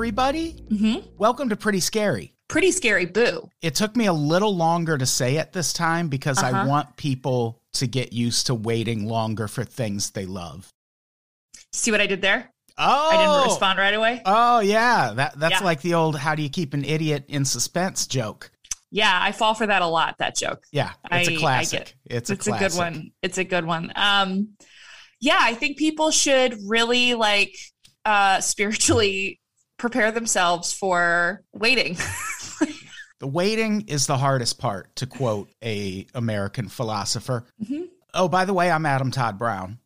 Everybody. Mm-hmm. Welcome to Pretty Scary. Pretty scary boo. It took me a little longer to say it this time because I Uh-huh. want people to get used to waiting longer for things they love. See what I did there? Oh, I didn't respond right away. Oh, yeah. That that's Yeah. like the old how do you keep an idiot in suspense joke. Yeah, I fall for that a lot. That joke. Yeah, it's I- a I classic. it. It's a it's a good one. It's a good one. Um, yeah, I think people should really like uh spiritually prepare themselves for waiting. The waiting is the hardest part, to quote a American philosopher. Mhm. Oh, by the way, I'm Adam Todd Brown.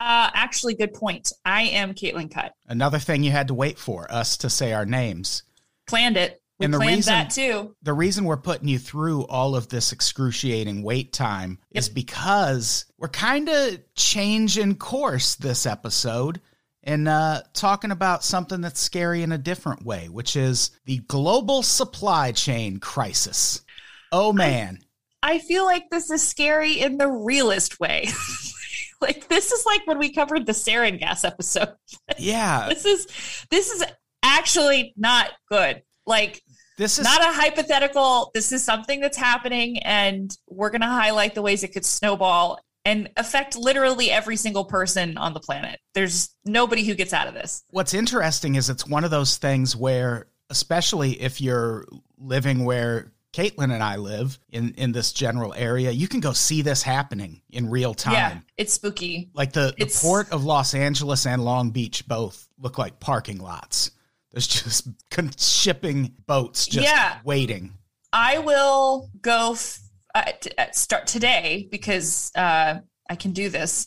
Uh, actually, good point. I am Caitlin Cutt. Another thing you had to wait for us to say our names. Planned it. We And the planned reason- that too. the reason we're putting you through all of this excruciating wait time is because we're kind of changing course this episode and uh, talking about something that's scary in a different way, which is the global supply chain crisis. Oh man. I feel like this is scary in the realest way. like this is like when we covered the sarin gas episode. yeah. This is this is actually not good. Like This is not a hypothetical. This is something that's happening and we're going to highlight the ways it could snowball and affect literally every single person on the planet. There's nobody who gets out of this. what's interesting is it's one of those things where, especially if you're living where Caitlin and I live in, in this general area, you can go see this happening in real time. Yeah, it's spooky. Like the, the port of Los Angeles and Long Beach both look like parking lots. There's just shipping boats just Yeah. waiting. I will go f- uh, t- uh, start today because uh, I can do this.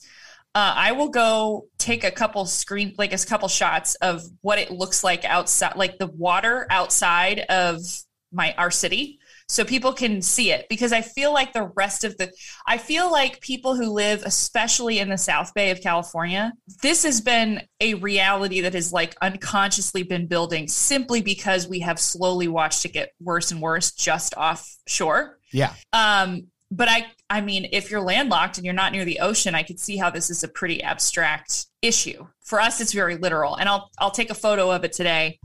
Uh, I will go take a couple screen, like a couple shots of what it looks like outside, like the water outside of my our city, so people can see it. Because I feel like the rest of the, I feel like people who live, especially in the South Bay of California, this has been a reality that has like unconsciously been building simply because we have slowly watched it get worse and worse just offshore. Yeah. Um, but I, I mean, if you're landlocked and you're not near the ocean, I could see how this is a pretty abstract issue. For us, it's very literal, and I'll I'll take a photo of it today,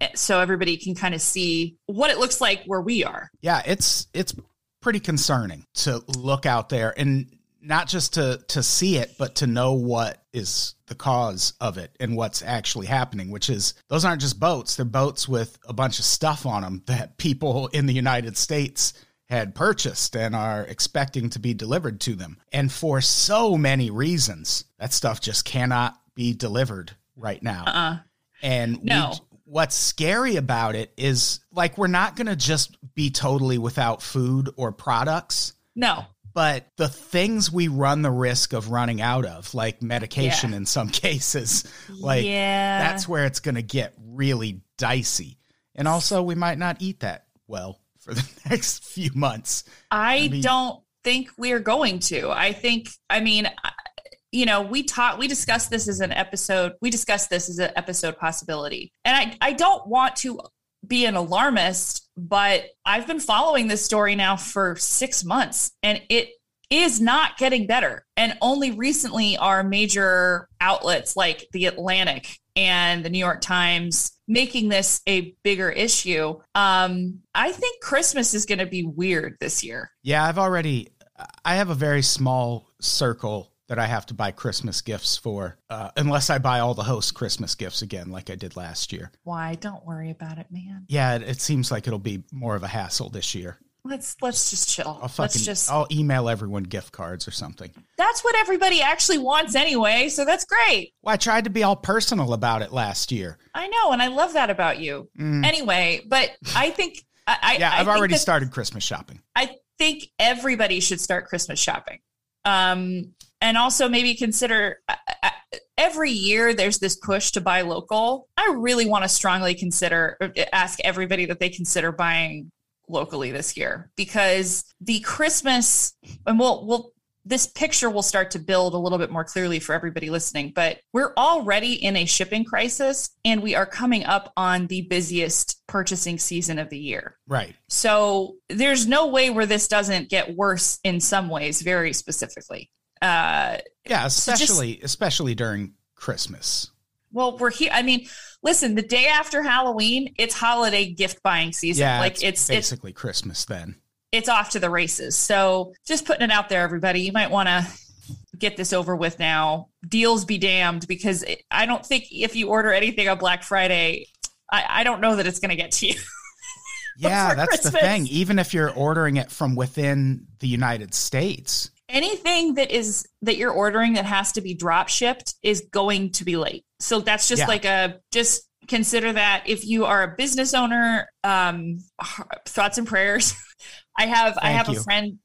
eh, so everybody can kind of see what it looks like where we are. Yeah, it's it's pretty concerning to look out there and not just to to see it, but to know what is the cause of it and what's actually happening. Which is those aren't just boats; they're boats with a bunch of stuff on them that people in the United States had purchased and are expecting to be delivered to them. And for so many reasons, that stuff just cannot be delivered right now. Uh, And No. we, what's scary about it is like we're not going to just be totally without food or products, no, but the things we run the risk of running out of, like medication Yeah. in some cases, like yeah, that's where it's going to get really dicey. And also, we might not eat that well for the next few months. I mean- don't think we're going to. I think, I mean, uh, you know, we taught, we discussed this as an episode. We discussed this as an episode possibility. And I, I don't want to be an alarmist, but I've been following this story now for six months and it is not getting better. And only recently are major outlets like The Atlantic and the New York Times making this a bigger issue. Um, I think Christmas is going to be weird this year. Yeah, I've already, I have a very small circle that I have to buy Christmas gifts for, uh, unless I buy all the host Christmas gifts again, like I did last year. Why? Don't worry about it, man. Yeah, it, it seems like it'll be more of a hassle this year. Let's let's just chill. I'll fucking, let's just I'll email everyone gift cards or something. that's what everybody actually wants anyway, so that's great. Well, I tried to be all personal about it last year. I know, and I love that about you. Mm. Anyway, but I think I, I yeah, I I've think already that- started Christmas shopping. I think everybody should start Christmas shopping. Um, and also maybe consider uh, every year there's this push to buy local. I really want to strongly consider ask everybody that they consider buying locally this year because the Christmas and we'll we'll this picture will start to build a little bit more clearly for everybody listening, but we're already in a shipping crisis and we are coming up on the busiest purchasing season of the year. Right. So there's no way where this doesn't get worse in some ways, very specifically. Uh, Yeah, So just- especially especially during Christmas. well, we're here. I mean, listen, the day after Halloween, it's holiday gift buying season. Yeah, like it's, it's it's basically Christmas then. it's off to the races. So just putting it out there, everybody. You might want to get this over with now. Deals be damned, because it, I don't think if you order anything on Black Friday, I, I don't know that it's going to get to you. Yeah, that's the thing. Even if you're ordering it from within the United States. Anything that is that you're ordering that has to be drop shipped is going to be late. So that's just Yeah. like a just consider that if you are a business owner, um thoughts and prayers. I have I have you. a friend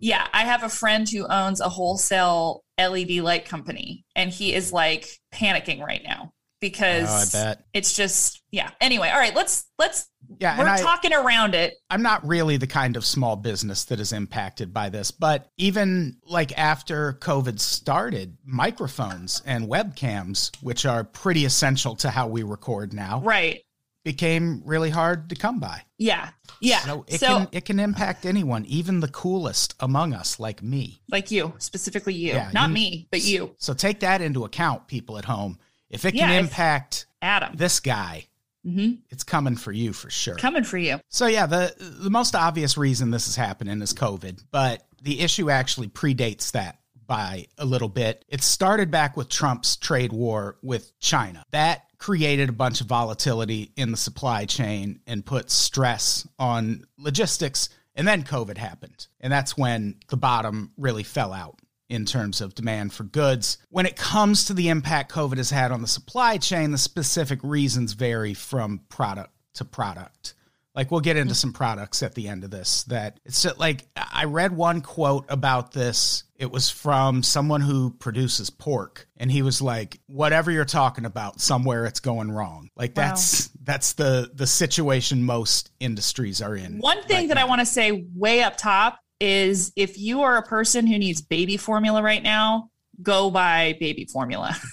yeah, I have a friend who owns a wholesale LED light company and he is like panicking right now because Oh, I bet. it's just yeah. Anyway, all right, let's let's Yeah, we're I, talking around it. I'm not really the kind of small business that is impacted by this, but even like after COVID started, microphones and webcams, which are pretty essential to how we record now, Right. became really hard to come by. Yeah. Yeah. So it so can it can impact anyone, even the coolest among us like me. like you, specifically you, Yeah, not you- me, but you, So take that into account, people at home. If it Yeah, can impact Adam. this guy, hmm it's coming for you for sure. Coming for you. So yeah, the the most obvious reason this is happening is COVID, but the issue actually predates that by a little bit. It started back with Trump's trade war with China. That created a bunch of volatility in the supply chain and put stress on logistics, and then COVID happened. And that's when the bottom really fell out in terms of demand for goods. When it comes to the impact COVID has had on the supply chain, the specific reasons vary from product to product. Like we'll get into some products at the end of this that it's just like I read one quote about this. It was from someone who produces pork and he was like whatever you're talking about somewhere it's going wrong. Like Wow. that's that's the the situation most industries are in. One thing right that I want to say way up top is if you are a person who needs baby formula right now, go buy baby formula.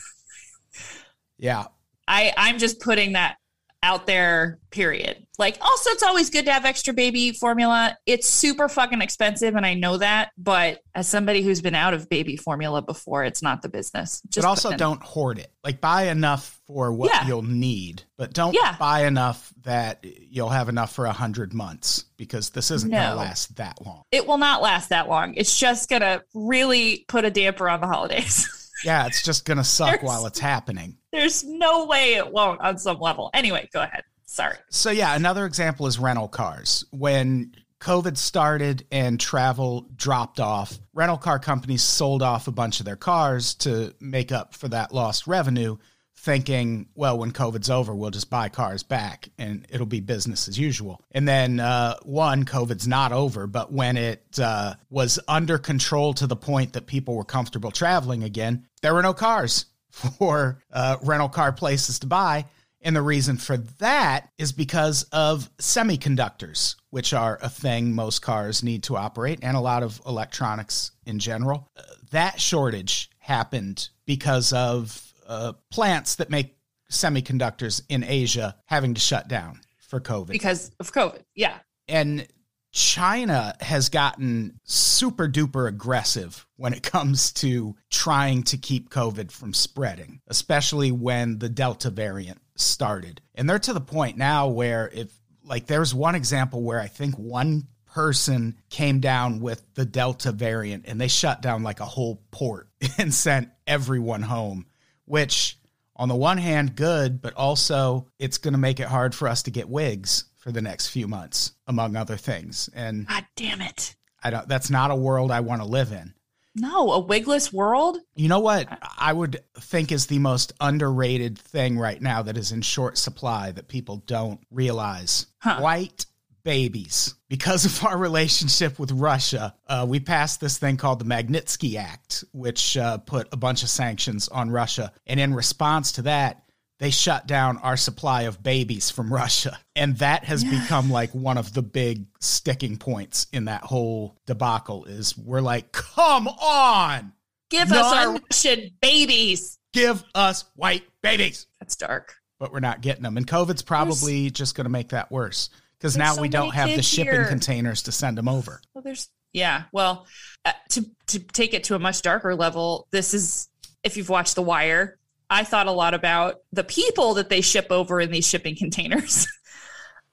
Yeah. I I'm just putting that out there period. Like also it's always good to have extra baby formula. It's super fucking expensive and I know that, but as somebody who's been out of baby formula before, it's not the business. Just but also don't hoard it. Like buy enough for what Yeah. you'll need, but don't Yeah. buy enough that you'll have enough for a hundred months because this isn't going to last that long. it will not last that long. It's just going to really put a damper on the holidays. Yeah, it's just going to suck There's- while it's happening. There's no way it won't on some level. Anyway, go ahead. Sorry. So yeah, another example is rental cars. When COVID started and travel dropped off, rental car companies sold off a bunch of their cars to make up for that lost revenue, thinking, well, when COVID's over, we'll just buy cars back and it'll be business as usual. And then, uh, one, COVID's not over, but when it uh, was under control to the point that people were comfortable traveling again, there were no cars for uh, rental car places to buy. And the reason for that is because of semiconductors, which are a thing most cars need to operate and a lot of electronics in general. Uh, that shortage happened because of uh, plants that make semiconductors in Asia having to shut down for COVID. Because of COVID. Yeah. And China has gotten super duper aggressive when it comes to trying to keep COVID from spreading, especially when the Delta variant started. And they're to the point now where if like there's one example where I think one person came down with the Delta variant and they shut down like a whole port and sent everyone home, which on the one hand good, but also it's going to make it hard for us to get wigs for the next few months, among other things. And God damn it. I don't that's not a world I want to live in. No, a wigless world? You know what I would think is the most underrated thing right now that is in short supply that people don't realize? Huh. White babies. Because of our relationship with Russia, uh, we passed this thing called the Magnitsky Act, which uh, put a bunch of sanctions on Russia. And in response to that, they shut down our supply of babies from Russia. And that has become like one of the big sticking points in that whole debacle is we're like, come on, Give us our Russian babies. give us white babies. That's dark. But we're not getting them. And COVID's probably just going to make that worse because now so we don't have the shipping here. containers to send them over. Well, there's yeah. Well, uh, to to take it to a much darker level, this is if you've watched The Wire. I thought a lot about the people that they ship over in these shipping containers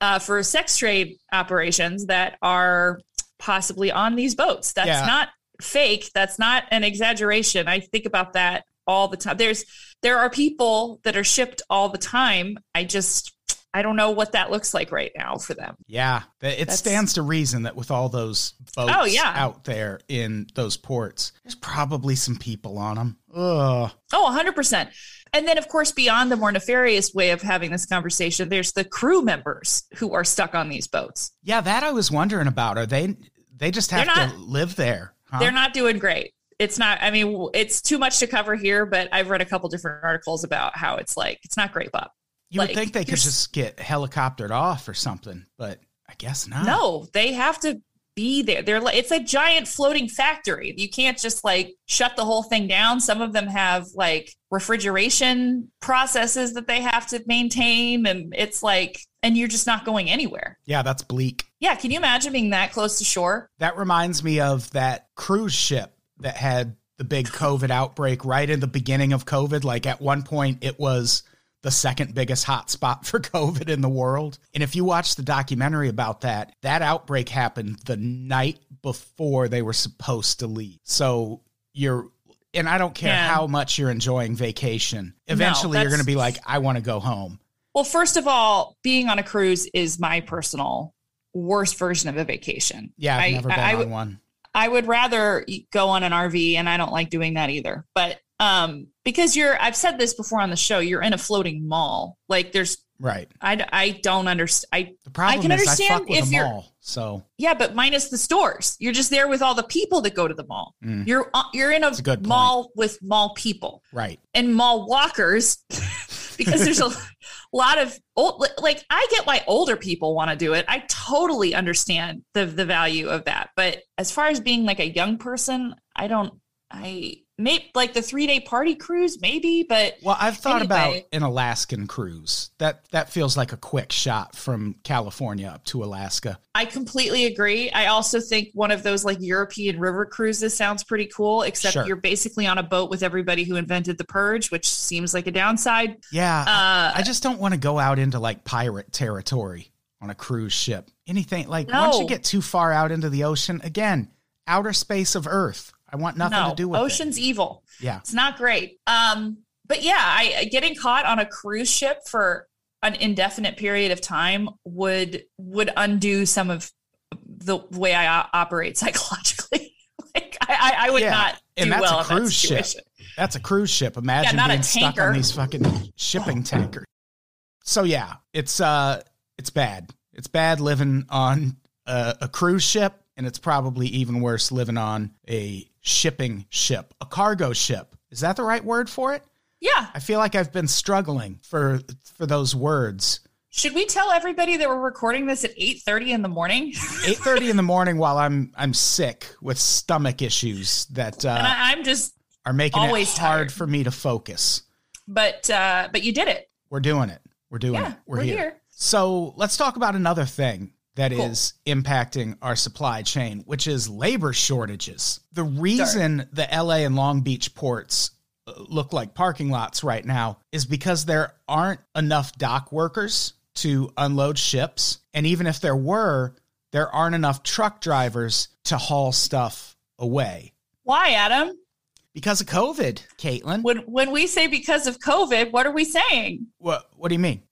uh, for sex trade operations that are possibly on these boats. That's Yeah. not fake. That's not an exaggeration. I think about that all the time. There's there are people that are shipped all the time. I just I don't know what that looks like right now for them. Yeah, it That's- stands to reason that with all those boats Oh, yeah. out there in those ports, there's probably some people on them. Ugh. Oh, 100%. And then, of course, beyond the more nefarious way of having this conversation, there's the crew members who are stuck on these boats. Yeah, that I was wondering about. Are they? They just have They're to live there. Huh? They're not doing great. It's not, I mean, it's too much to cover here, but I've read a couple different articles about how it's like, it's not great, Bob. You like, would think they could just get helicoptered off or something, but I guess not. No, they have to be there. They're like, it's a giant floating factory. You can't just like shut the whole thing down. Some of them have like refrigeration processes that they have to maintain. And it's like, and you're just not going anywhere. Yeah, that's bleak. Yeah, can you imagine being that close to shore? That reminds me of that cruise ship that had the big COVID outbreak right in the beginning of COVID. Like at one point, it was the second biggest hotspot for COVID in the world. And if you watch the documentary about that, that outbreak happened the night before they were supposed to leave. So you're, and I don't care Yeah. how much you're enjoying vacation. Eventually, you're going to be like, I want to go home. Well, first of all, being on a cruise is my personal worst version of a vacation. Yeah, I've I- never been I- I on would- one. I would rather go on an RV and I don't like doing that either. But um because you're I've said this before on the show, you're in a floating mall. Like there's Right. I I don't understand. I The problem can is I understand fuck with if them you're- all. So yeah, but minus the stores. You're just there with all the people that go to the mall. Mm. You're uh, you're in a, a good point. mall with mall people. right. and mall walkers because there's a lot of old like I get why older people want to do it. I totally understand the the value of that. But as far as being like a young person, I don't I may like the 3-day party cruise maybe, but Well, I've thought about an Alaskan cruise. That that feels like a quick shot from California up to Alaska. I completely agree. I also think one of those like European river cruises sounds pretty cool except Sure. you're basically on a boat with everybody who invented the purge, which seems like a downside. Yeah, Uh I just don't want to go out into like pirate territory on a cruise ship. Anything like once you get too far out into the ocean, again, outer space of Earth. I want nothing no, to do with it. ocean's evil. Yeah. It's not great. Um, but yeah, I getting caught on a cruise ship for an indefinite period of time would would undo some of the way I operate psychologically. like I, I, I would Yeah, not do and that's well a in that cruise ship. That's a cruise ship. Imagine not a being stuck on these fucking shipping tankers. So yeah, it's uh it's bad. It's bad living on a, a cruise ship and it's probably even worse living on a shipping ship, a cargo ship. Is that the right word for it? Yeah. I feel like I've been struggling for for those words. Should we tell everybody that we're recording this at eight thirty in the morning? 8:30 in the morning while I'm I'm sick with stomach issues that and uh, I, I'm just, are making always it hard tired. for me to focus. but uh, but you did it. We're doing it. We're doing Yeah, it. We're, we're here. here. So let's talk about another thing that is Cool. impacting our supply chain, which is labor shortages. The reason the LA and Long Beach ports uh, look like parking lots right now is because there aren't enough dock workers to unload ships. And even if there were, there aren't enough truck drivers to haul stuff away. Why, Adam? Because of COVID, Caitlin. When when we say because of COVID, what are we saying? What, what do you mean?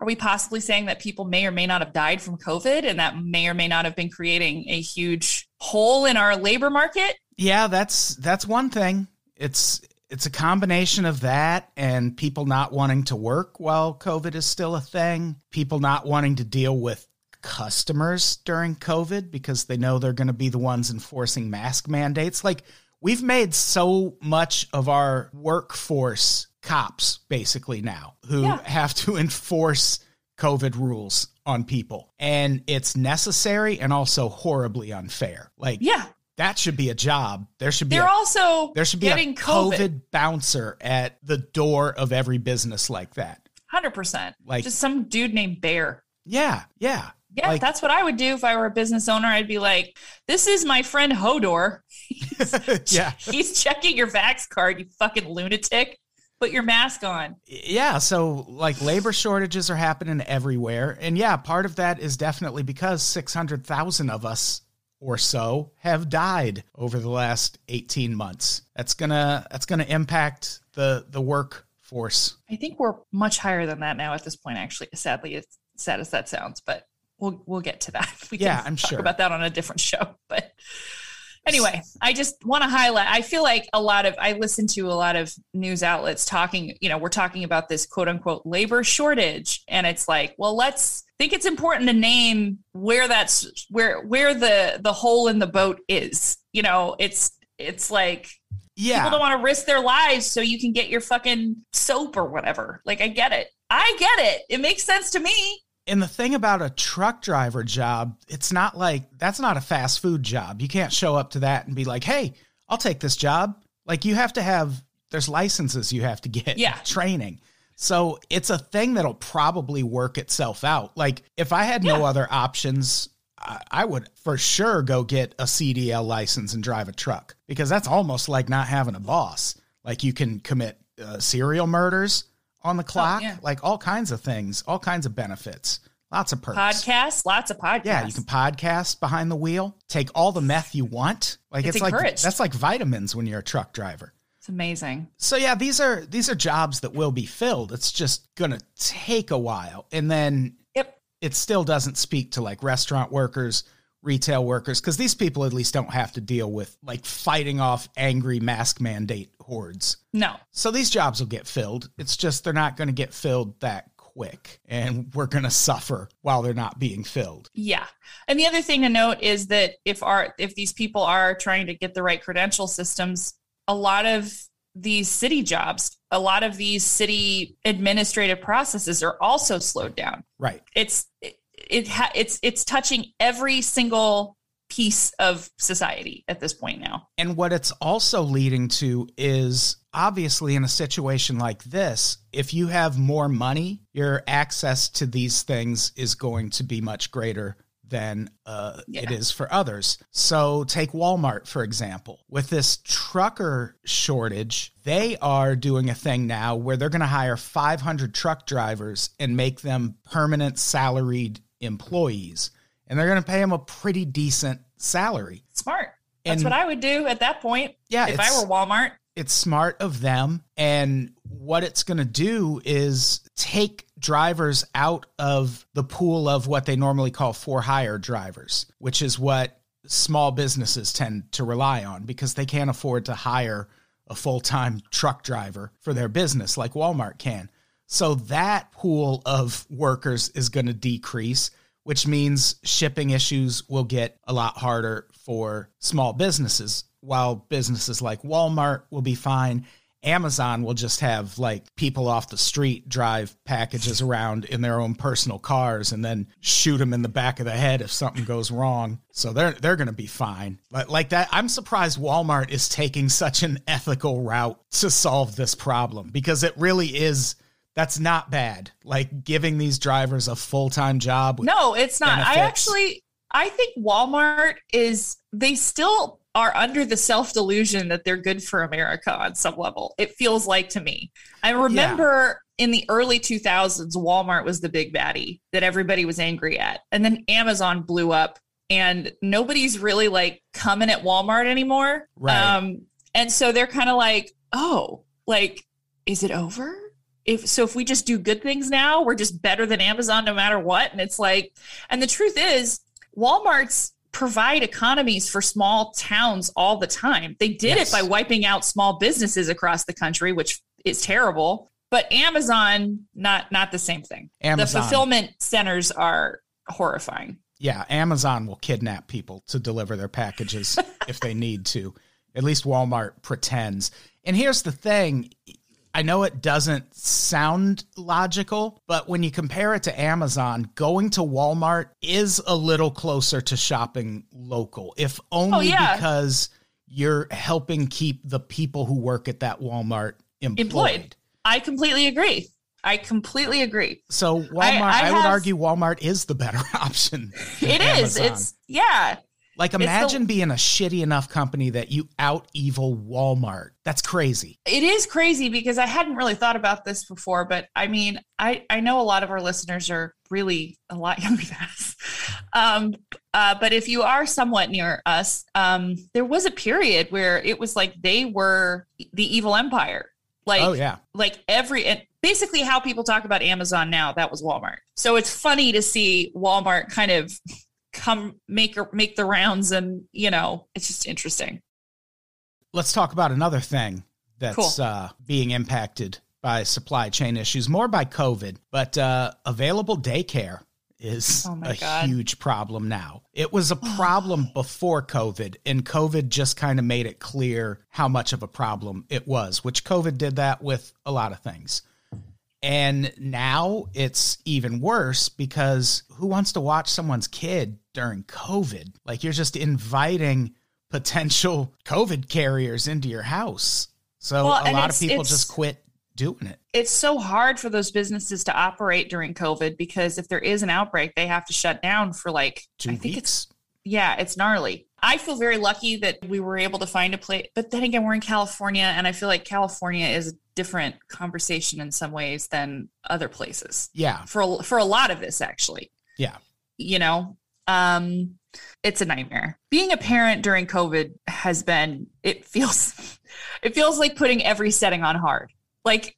Are we possibly saying that people may or may not have died from COVID and that may or may not have been creating a huge hole in our labor market? Yeah, that's that's one thing. It's it's a combination of that and people not wanting to work while COVID is still a thing, people not wanting to deal with customers during COVID because they know they're going to be the ones enforcing mask mandates. Like we've made so much of our workforce cops basically now who Yeah. have to enforce COVID rules on people. And it's necessary and also horribly unfair. Like Yeah. that should be a job. There should be They're a, also there should be getting a COVID, COVID. bouncer at the door of every business like that. 100%. Like- just some dude named Bear. Yeah, yeah. Yeah, Like- that's what I would do if I were a business owner. I'd be like, this is my friend Hodor. yeah. He's checking your Vax card, you fucking lunatic. Put your mask on. Yeah, so like labor shortages are happening everywhere. And yeah, part of that is definitely because 600,000 of us or so have died over the last 18 months. That's going to that's going to impact the the workforce. I think we're much higher than that now at this point, actually. Sadly, as sad as that sounds, but we'll we'll get to that. We Yeah, I'm talk sure. about that on a different show. But anyway, I just want to highlight. I feel like a lot of I listen to a lot of news outlets talking. You know, we're talking about this quote unquote labor shortage, and it's like, well, let's I think it's important to name where that's where where the the hole in the boat is. You know, it's it's like Yeah. people don't want to risk their lives so you can get your fucking soap or whatever. Like I get it. I get it. It makes sense to me. And the thing about a truck driver job, it's not like that's not a fast food job. You can't show up to that and be like, "Hey, I'll take this job." Like you have to have there's licenses you have to get, Yeah. training. So it's a thing that'll probably work itself out. Like if I had no other options, I, I would for sure go get a CDL license and drive a truck because that's almost like not having a boss. Like you can commit uh, serial murders on the oh, clock, yeah. like all kinds of things, all kinds of benefits, lots of perks. Podcasts, lots of podcasts. Yeah, you can podcast behind the wheel. Take all the meth you want. Like It's it's, like that's like vitamins when you're a truck driver. It's amazing. So yeah, these are these are jobs that will be filled. It's just gonna take a while, and then Yep. it still doesn't speak to like restaurant workers, retail workers, because these people at least don't have to deal with like fighting off angry mask mandate hordes. No. So these jobs will get filled. It's just they're not going to get filled that quick, and we're going to suffer while they're not being filled. Yeah. And the other thing to note is that if our if these people are trying to get the right credential systems, a lot of these city jobs, a lot of these city administrative processes are also slowed down. Right. It's it, it ha- it's it's touching every single piece of society at this point now. And what it's also leading to is obviously in a situation like this, if you have more money, your access to these things is going to be much greater than uh, Yeah. is for others. So, take Walmart, for example. With this trucker shortage, they are doing a thing now where they're going to hire 500 truck drivers and make them permanent salaried employees. And they're going to pay them a pretty decent salary. Smart. That's And- what I would do at that point. Yeah, if I were Walmart. it's smart of them and what it's going to do is take drivers out of the pool of what they normally call for hire drivers which is what small businesses tend to rely on because they can't afford to hire a full-time truck driver for their business like Walmart can so that pool of workers is going to decrease which means shipping issues will get a lot harder for small businesses, while businesses like Walmart will be fine. Amazon will just have like people off the street drive packages around in their own personal cars and then shoot them in the back of the head if something goes wrong. So they're they're going to be fine. But like that I'm surprised Walmart is taking such an ethical route to solve this problem because it really is that's not bad. Like giving these drivers a full-time job No, it's not. I actually I think Walmart is they still are under the self delusion that they're good for America on some level. It feels like to me. I remember in the early 2000s Walmart was the big baddie that everybody was angry at. And then Amazon blew up and nobody's really like coming at Walmart anymore. Right. Um and so they're kind of like, "Oh, like is it over?" If so if we just do good things now, we're just better than Amazon no matter what. And it's like, and the truth is, Walmart's provide economies for small towns all the time. They did yes. it by wiping out small businesses across the country, which is terrible. But Amazon, not not the same thing. Amazon. The fulfillment centers are horrifying. Yeah, Amazon will kidnap people to deliver their packages if they need to. At least Walmart pretends. And here's the thing I know it doesn't sound logical, but when you compare it to Amazon, going to Walmart is a little closer to shopping local, if only oh, yeah. because you're helping keep the people who work at that Walmart employed. employed. I completely agree. I completely agree. So Walmart, I, I, I have, would argue Walmart is the better option. It is. Amazon. It's yeah. Like imagine the, being a shitty enough company that you out evil Walmart. That's crazy. It is crazy because I hadn't really thought about this before, but I mean, I I know a lot of our listeners are really a lot younger than us. Um, uh, but if you are somewhat near us, um, there was a period where it was like they were the evil empire. Like, oh yeah, like every and basically how people talk about Amazon now. That was Walmart. So it's funny to see Walmart kind of come make or make the rounds and you know it's just interesting let's talk about another thing that's cool. uh, being impacted by supply chain issues more by covid but uh, available daycare is oh a God. huge problem now. It was a problem before COVID, and COVID just kind of made it clear how much of a problem it was, which COVID did that with a lot of things. And now it's even worse because who wants to watch someone's kid during COVID? Like you're just inviting potential COVID carriers into your house. So well, a lot of people just quit doing it. It's so hard for those businesses to operate during COVID because if there is an outbreak, they have to shut down for like two I weeks. think it's yeah, it's gnarly. I feel very lucky that we were able to find a place, but then again, we're in California, and I feel like California is different conversation in some ways than other places. Yeah, for for a lot of this, actually. Yeah, you know, um, it's a nightmare. Being a parent during COVID has been. It feels, it feels like putting every setting on hard. Like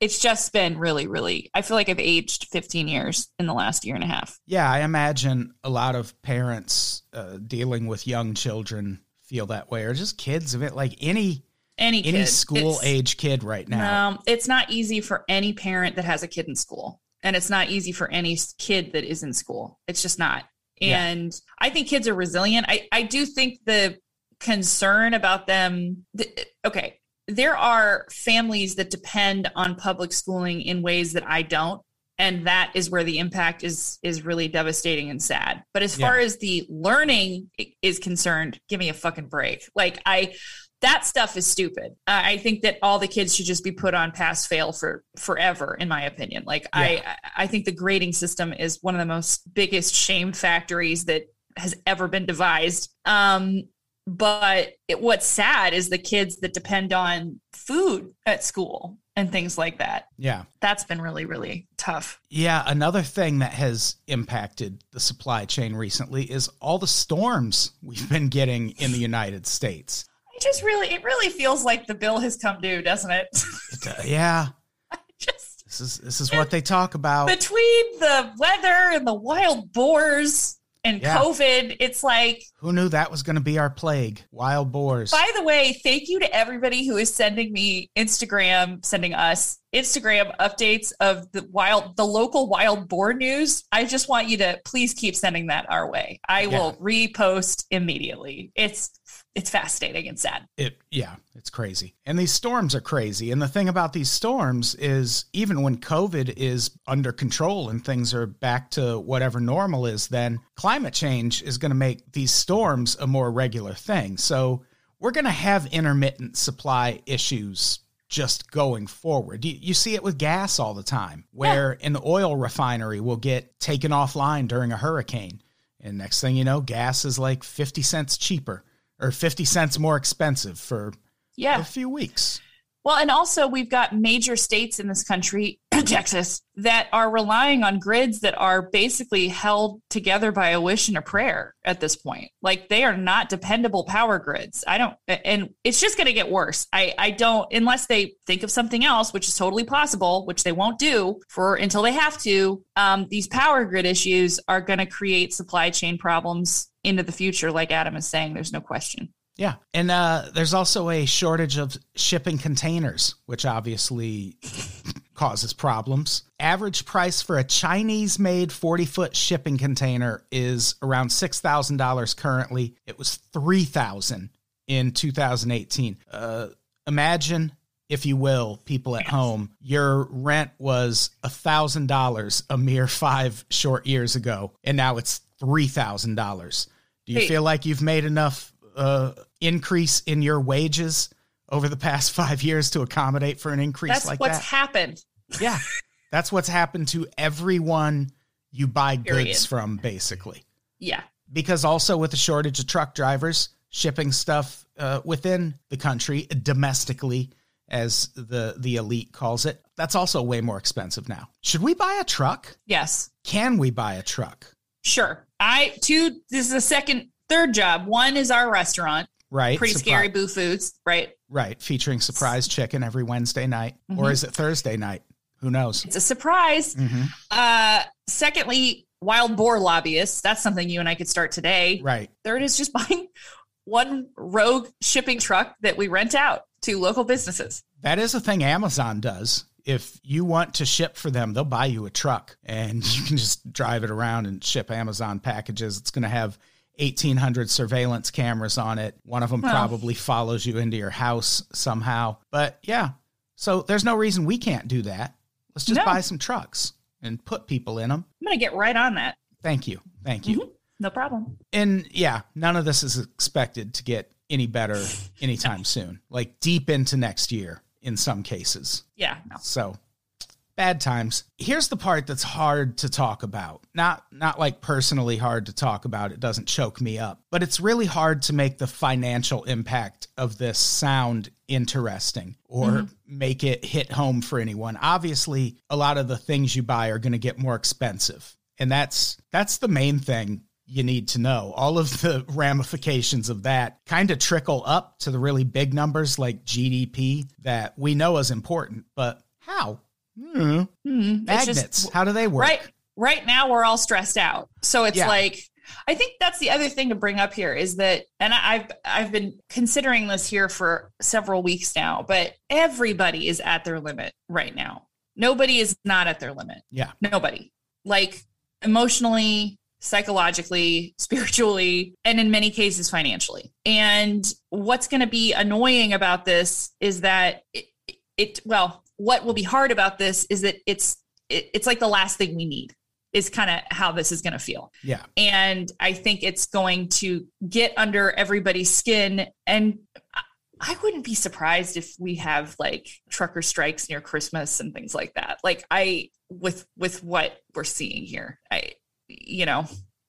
it's just been really, really, I feel like I've aged 15 years in the last year and a half. Yeah, I imagine a lot of parents uh, dealing with young children feel that way, or just kids of it, like any. Any, any school it's, age kid right now. No, it's not easy for any parent that has a kid in school. And it's not easy for any kid that is in school. It's just not. And yeah. I think kids are resilient. I, I do think the concern about them, okay, there are families that depend on public schooling in ways that I don't and that is where the impact is is really devastating and sad but as yeah. far as the learning is concerned give me a fucking break like i that stuff is stupid uh, i think that all the kids should just be put on pass fail for forever in my opinion like yeah. i i think the grading system is one of the most biggest shame factories that has ever been devised um but it, what's sad is the kids that depend on food at school and things like that. Yeah. That's been really, really tough. Yeah. Another thing that has impacted the supply chain recently is all the storms we've been getting in the United States. It just really, it really feels like the bill has come due, doesn't it? it uh, yeah. just, this is this is what they talk about. Between the weather and the wild boars and yeah. COVID, it's like who knew that was going to be our plague? Wild boars. By the way, thank you to everybody who is sending me Instagram, sending us Instagram updates of the wild, the local wild boar news. I just want you to please keep sending that our way. I yeah. will repost immediately. It's it's fascinating and sad. It yeah, it's crazy. And these storms are crazy. And the thing about these storms is even when COVID is under control and things are back to whatever normal is, then climate change is going to make these storms a more regular thing. So we're going to have intermittent supply issues just going forward. You, you, see it with gas all the time, where yeah. an oil refinery will get taken offline during a hurricane. And next thing you know, gas is like 50 cents cheaper or 50 cents more expensive for yeah. a few weeks. Well, and also we've got major states in this country, Texas, that are relying on grids that are basically held together by a wish and a prayer at this point. Like they are not dependable power grids. I don't and it's just going to get worse. I I don't unless they think of something else, which is totally possible, which they won't do for until they have to. Um, these power grid issues are going to create supply chain problems into the future like Adam is saying, there's no question. Yeah. And uh, there's also a shortage of shipping containers, which obviously causes problems. Average price for a Chinese made 40 foot shipping container is around $6,000 currently. It was 3000 in 2018. Uh, imagine, if you will, people at home, your rent was $1,000 a mere five short years ago, and now it's $3,000. Do you Hey. feel like you've made enough uh, increase in your wages over the past five years to accommodate for an increase That's like what's that? happened. yeah, that's what's happened to everyone you buy Period. goods from, basically. Yeah. Because also with the shortage of truck drivers, shipping stuff uh, within the country domestically, as the the elite calls it, that's also way more expensive now. Should we buy a truck? Yes. Can we buy a truck? Sure. I two this is the second third job. One is our restaurant. Right. Pretty Surpri- scary boo foods, right? Right. Featuring surprise chicken every Wednesday night, or Mhm. is it Thursday night? Who knows? It's a surprise. hmm Uh secondly, wild boar lobbyists. That's something you and I could start today. Right. Third is just buying one rogue shipping truck that we rent out to local businesses. That is a thing Amazon does. If you want to ship for them, they'll buy you a truck and you can just drive it around and ship Amazon packages. It's going to have 1800 surveillance cameras on it. One of them Well. probably follows you into your house somehow. But yeah, so there's no reason we can't do that. Let's just No. buy some trucks and put people in them. I'm going to get right on that. Thank you. Thank you. Mhm. No problem. And yeah, none of this is expected to get any better anytime soon, like deep into next year in some cases. Yeah, no. So bad times. Here's the part that's hard to talk about. Not not like personally hard to talk about. It doesn't choke me up, but it's really hard to make the financial impact of this sound interesting or mm-hmm. make it hit home for anyone. Obviously, a lot of the things you buy are going to get more expensive. And that's that's the main thing you need to know. All of the ramifications of that kind of trickle up to the really big numbers like GDP that we know is important, but how? Hmm. Hmm, it's just- Magnets, how do they work? right right now we're all stressed out so it's Yeah. like i think that's the other thing to bring up here is that and i've i've been considering this here for several weeks now but everybody is at their limit right now nobody is not at their limit Yeah. nobody like emotionally psychologically spiritually and in many cases financially and what's going to be annoying about this is that it, it well what will be hard about this is that it's it, it's like the last thing we need is kind of how this is going to feel Yeah. and i think it's going to get under everybody's skin and I- wouldn't be surprised if we have like trucker strikes near christmas and things like that like i with with what we're seeing here i you know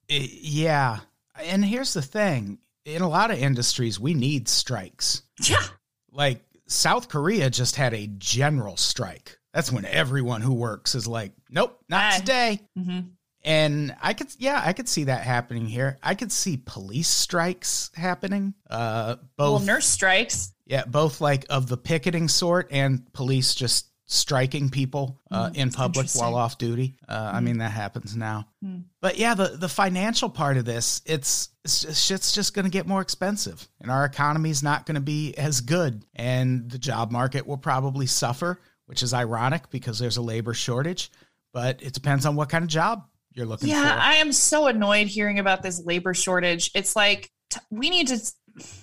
yeah. And here's the thing in a lot of industries, we need strikes. yeah Like South Korea just had a general strike. That's when everyone who works is like, nope, not today. hmm And I could, yeah, I could see that happening here. I could see police strikes happening. Uh, both well both, nurse strikes yeah, both like of the picketing sort and police just striking people uh, Mm, in public while off duty. Uh, I Mm. mean, that happens now. Mm. But yeah, the the financial part of this, it's, it's just, shit's just going to get more expensive, and our economy's not going to be as good, and the job market will probably suffer, which is ironic because there's a labor shortage. But it depends on what kind of job you're looking yeah for. Yeah, I am so annoyed hearing about this labor shortage it's like t- we need to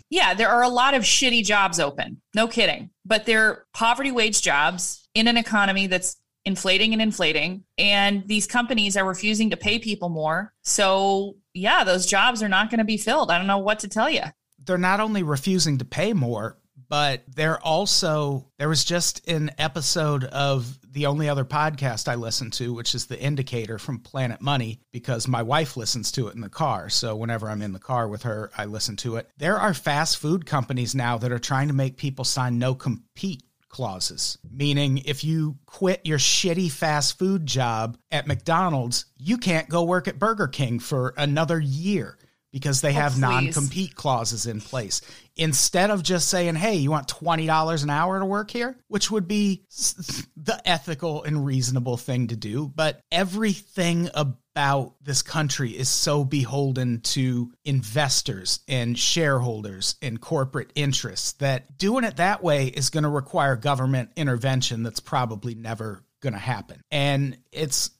yeah there are a lot of shitty jobs open no kidding but they're poverty wage jobs in an economy that's inflating and inflating and these companies are refusing to pay people more so yeah those jobs are not going to be filled i don't know what to tell you they're not only refusing to pay more, but they're also there was just an episode of the only other podcast I listen to, which is the Indicator from Planet Money, because my wife listens to it in the car. So whenever I'm in the car with her, I listen to it. There are fast food companies now that are trying to make people sign no compete clauses, meaning if you quit your shitty fast food job at McDonald's, you can't go work at Burger King for another year because they Oh, have non compete clauses in place. Instead of just saying, hey, you want $20 an hour to work here, which would be the ethical and reasonable thing to do. But everything about this country is so beholden to investors and shareholders and corporate interests that doing it that way is going to require government intervention that's probably never going to happen. And it's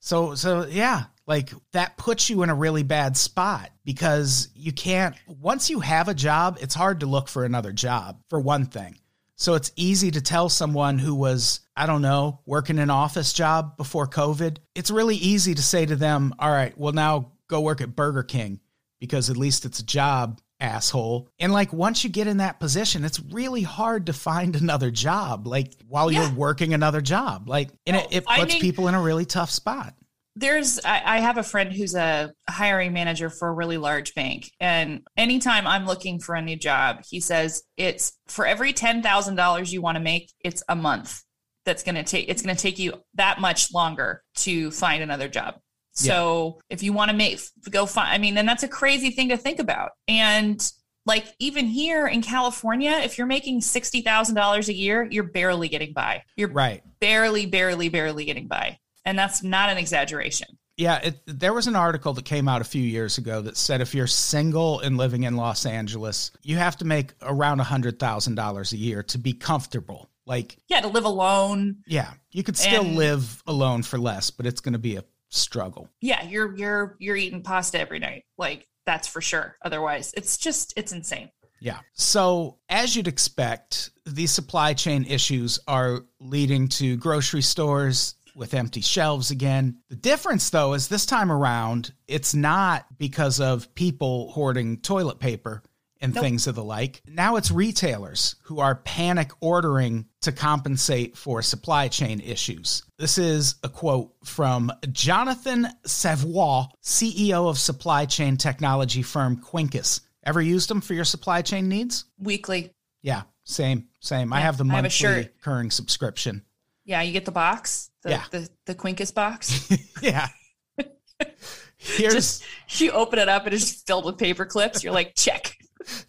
so so yeah, like that puts you in a really bad spot because you can't once you have a job, it's hard to look for another job for one thing. So it's easy to tell someone who was, I don't know, working an office job before COVID. It's really easy to say to them, "All right, well now go work at Burger King because at least it's a job." Asshole. And like once you get in that position it's really hard to find another job like while Yeah. you're working another job. Like and it, it puts people in a really tough spot. There's I, I have a friend who's a hiring manager for a really large bank. And anytime i'm looking for a new job he says it's for every $10000 you want to make it's a month that's going to take it's going to take you that much longer to find another job so if you want to make go find i mean and that's a crazy thing to think about. And like even here in california if you're making $60000 a year you're barely getting by. You're right. barely barely barely getting by. And that's not an exaggeration. Yeah, it, there was an article that came out a few years ago that said if you're single and living in Los Angeles, you have to make around $100,000 a year to be comfortable. Like, yeah to live alone. Yeah, you could still And- live alone for less, but it's going to be a struggle. yeah you're you're you're eating pasta every night like that's for sure otherwise it's just it's insane Yeah. So, as you'd expect, these supply chain issues are leading to grocery stores with empty shelves again. The difference, though, is this time around, it's not because of people hoarding toilet paper and Nope. things of the like. Now it's retailers who are panic ordering to compensate for supply chain issues. This is a quote from Jonathan Savoy, CEO of supply chain technology firm Quincus. Ever used them for your supply chain needs? weekly Yeah, same, same. I Yeah, have the I have a monthly shirt. recurring subscription. yeah you get the box the Yeah. the, the quincus box yeah. Here's just you open it up and it's filled with paper clips you're like check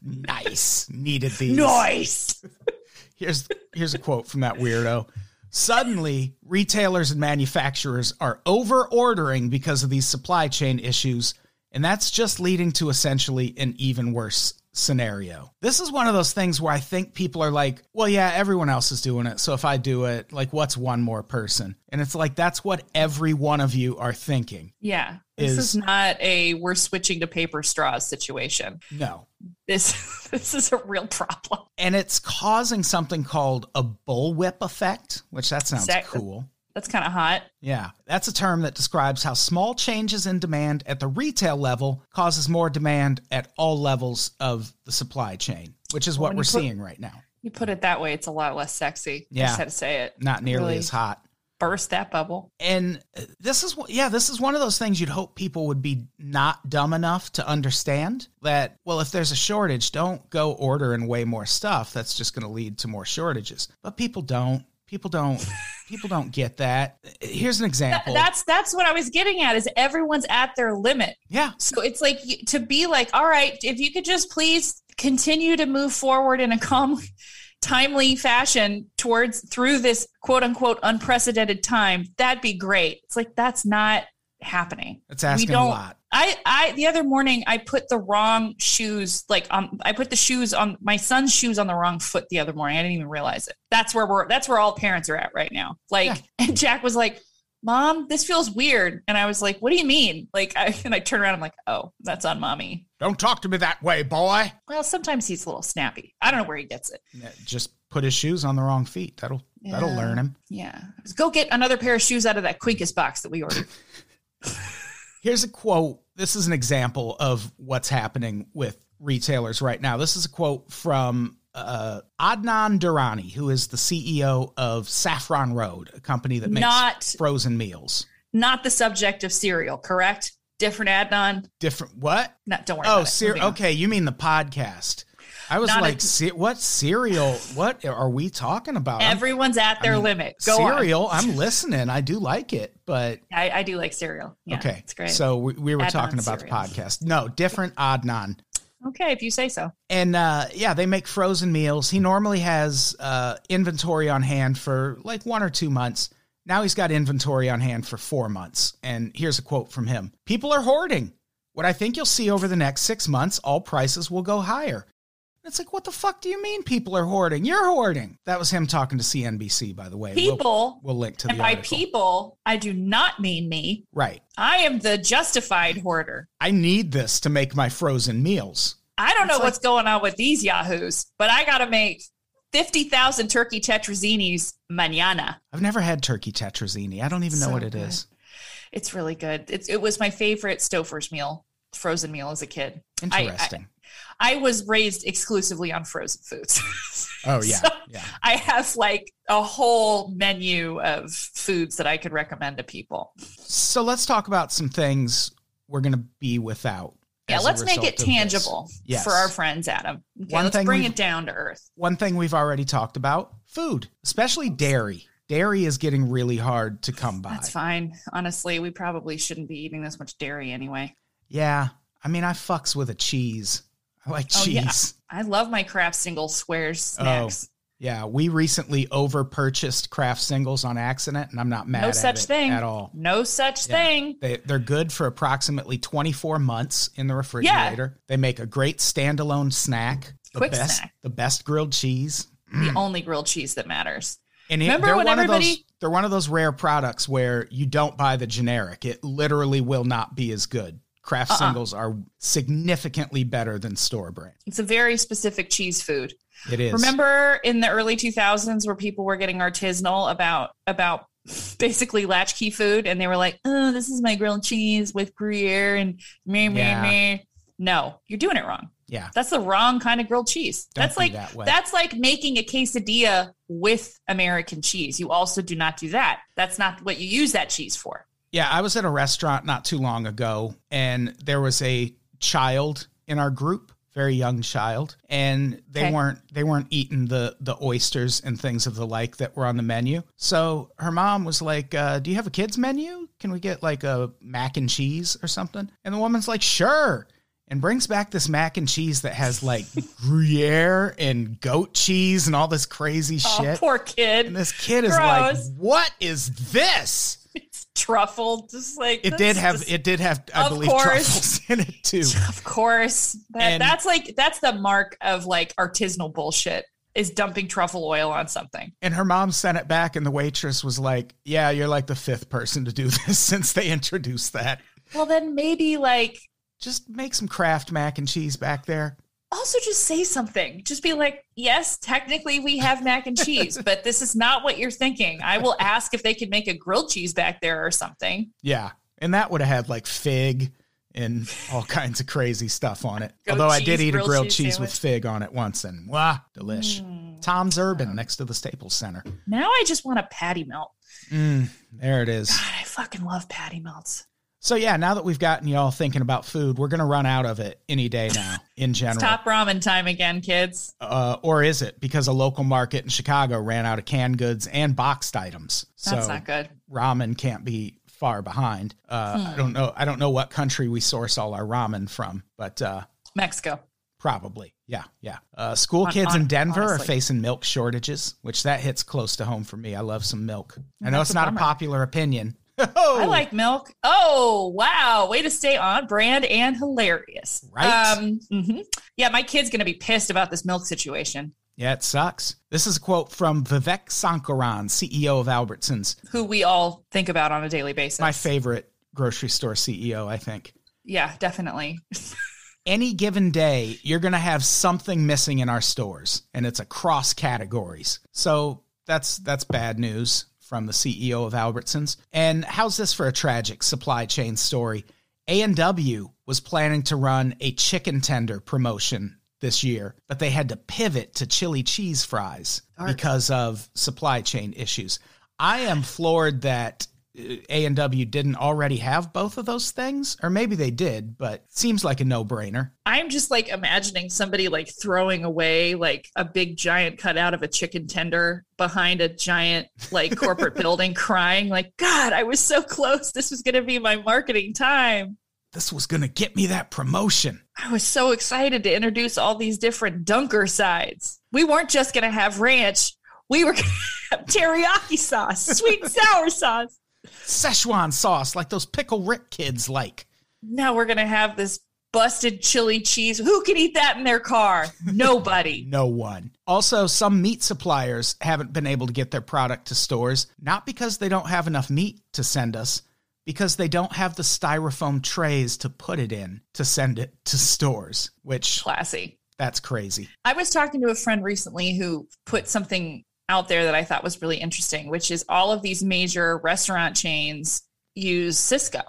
nice. Needed these. nice Here's here's a quote from that weirdo. Suddenly, retailers and manufacturers are over ordering because of these supply chain issues, and that's just leading to essentially an even worse scenario. This is one of those things where I think people are like, well, yeah, everyone else is doing it. So if I do it, like, what's one more person? And it's like, that's what every one of you are thinking. yeah this Is- is not a we're switching to paper straws situation No. this this is a real problem And it's causing something called a bullwhip effect, which that sounds Exactly. cool. That's kind of hot Yeah, that's a term that describes how small changes in demand at the retail level causes more demand at all levels of the supply chain, which is what we're put- seeing right now. you put it that way it's a lot less sexy I Yeah. just had to say it Not nearly Really as hot. burst that bubble And this is what, yeah, this is one of those things you'd hope people would be not dumb enough to understand that, well, if there's a shortage, don't go ordering way more stuff. That's just going to lead to more shortages. But people don't. People don't. people don't get that. Here's an example. that's that's what I was getting at is everyone's at their limit. yeah. So it's like to be like, all right, if you could just please continue to move forward in a calm, timely fashion towards through this quote unquote unprecedented time, that'd be great. It's like that's not happening. It's asking a don't- lot. I I the other morning I put the wrong shoes like um I put the shoes on my son's shoes on the wrong foot the other morning. I didn't even realize it. That's where we're that's where all parents are at right now. Like Yeah. and Jack was like, "Mom, this feels weird." And I was like, "What do you mean?" Like I and I turn around I'm like, "Oh, that's on mommy." Don't talk to me that way, boy. Well, sometimes he's a little snappy. I don't know where he gets it. Yeah, Just put his shoes on the wrong feet. That'll that'll learn him. Yeah. Go get another pair of shoes out of that Quincus box that we ordered. Here's a quote. This is an example of what's happening with retailers right now. This is a quote from uh, Adnan Durrani, who is the CEO of Saffron Road, a company that makes Not frozen meals. not the subject of cereal, correct? Different Adnan. Different what? No, don't worry Oh, about it. ser- okay. You mean the podcast? I was Not a- like, "Ce- what cereal? What are we talking about? Everyone's at their I mean, limit. Go on. cereal. I'm listening. I do like it, but I, I do like cereal. Yeah, okay. it's great. So we, we were Adnan talking about cereal. the podcast. No, different Adnan. okay, if you say so. And uh, yeah, they make frozen meals. He normally has uh, inventory on hand for like one or two months. Now he's got inventory on hand for four months. And here's a quote from him People are hoarding. What I think you'll see over the next six months, all prices will go higher. It's like, what the fuck do you mean people are hoarding? You're hoarding. That was him talking to CNBC, by the way. We'll- People, We'll, link to the and by article. people, I do not mean me. Right. I am the justified hoarder. I need this to make my frozen meals. I don't know like- what's going on with these yahoos, but I got to make 50,000 turkey tetrazzinis mañana. I've never had turkey tetrazzini. I don't even know So what it good. is. It's really good. It's, it was my favorite Stouffer's meal, frozen meal as a kid. I- I- Interesting. I was raised exclusively on frozen foods. oh, yeah. So yeah. I have like a whole menu of foods that I could recommend to people. So let's talk about some things we're going to be without. Yeah, let's make it tangible Yes. for our friends, Adam. Okay, One let's thing bring it down to earth. One thing we've already talked about food, especially dairy. Dairy is getting really hard to come by. That's fine. Honestly, we probably shouldn't be eating this much dairy anyway. Yeah. I mean, I fucks with a cheese. I like Oh, yeah. cheese. I love my Kraft single squares oh, snacks. Yeah, we recently over purchased Kraft singles on accident, and I'm not mad no at such it thing at all. No such Yeah. thing. They, they're good for approximately 24 months in the refrigerator. They make a great standalone snack. The Quick best, snack. The best grilled cheese. The mm. only grilled cheese that matters. And it- Remember when of those, everybody- they're one of those rare products where you don't buy the generic. It literally will not be as good. Kraft Uh-uh. singles are significantly better than store brand. It's a very specific cheese food. It is. Remember in the early 2000s where people were getting artisanal about about basically latchkey food and they were like, "Oh, this is my grilled cheese with Gruyere and me me me." No, you're doing it wrong. Yeah. That's the wrong kind of grilled cheese. Don't that's like that that's like making a quesadilla with American cheese. You also do not do that. That's not what you use that cheese for. Yeah, I was at a restaurant not too long ago, and there was a child in our group, very young child, and they Okay. weren't they weren't eating the the oysters and things of the like that were on the menu. So her mom was like, uh, "Do you have a kids menu? Can we get like a mac and cheese or something?" And the woman's like, "Sure." And brings back this mac and cheese that has like Gruyere and goat cheese and all this crazy Oh, shit. poor kid. And this kid is like, "What is this?" Truffle. Just like It did have is- it did have I believe course. truffles in it too. Of course. That, And- that's like that's the mark of like artisanal bullshit is dumping truffle oil on something. And her mom sent it back and the waitress was like, "Yeah, you're like the fifth person to do this since they introduced that. Well, then maybe like Just make some Kraft mac and cheese back there." Also just say something. Just be like, yes, technically we have mac and cheese, but this is not what you're thinking. I will ask if they could make a grilled cheese back there or something. Yeah. And that would have had like fig and all kinds of crazy stuff on it. Although I did cheese, eat a grilled grilled cheese cheese, with fig on it once and wow, delish. Mm. Tom's Urban next to the Staples Center. Now I just want a patty melt. Mm, there it is. God, I fucking love patty melts. So yeah, now that we've gotten y'all thinking about food, we're gonna run out of it any day now in general. top ramen time again, kids. uh, or is it because a local market in Chicago ran out of canned goods and boxed items? That's so not good. ramen can't be far behind. Uh, Hmm. I don't know. I don't know what country we source all our ramen from, but uh, Mexico. probably, yeah, yeah. Uh, school Hon- kids hon- in Denver are facing milk shortages, which that hits close to home for me. I love some milk. I know That's it's not a popular opinion. I like milk. Oh, wow. Way to stay on brand and hilarious. Right? Um, mhm. Yeah, my kid's going to be pissed about this milk situation. Yeah, it sucks. This is a quote from Vivek Sankaran, CEO of Albertsons, Who we all think about on a daily basis. my favorite grocery store CEO, I think. Yeah, definitely. any given day, you're going to have something missing in our stores, and it's across categories. So that's that's bad news from the CEO of Albertsons. And how's this for a tragic supply chain story? A&W was planning to run a chicken tender promotion this year, but they had to pivot to chili cheese fries Dark. because of supply chain issues. I am floored that A and W didn't already have both of those things, or maybe they did, but seems like a no brainer. I'm just like imagining somebody like throwing away like a big giant cutout of a chicken tender behind a giant like corporate building, crying like, "God, I was so close. This was going to be my marketing time." This was gonna get me that promotion. I was so excited to introduce all these different dunker sides. We weren't just going to have ranch. We were going to have teriyaki sauce, sweet and sour sauce. Szechuan sauce, like those pickle Rick kids like. Now we're going to have this busted chili cheese. Who can eat that in their car? Nobody. No one. Also, some meat suppliers haven't been able to get their product to stores, not because they don't have enough meat to send us, because they don't have the styrofoam trays to put it in to send it to stores, which Classy. that's crazy. I was talking to a friend recently who put something out there that I thought was really interesting, which is all of these major restaurant chains use Sysco.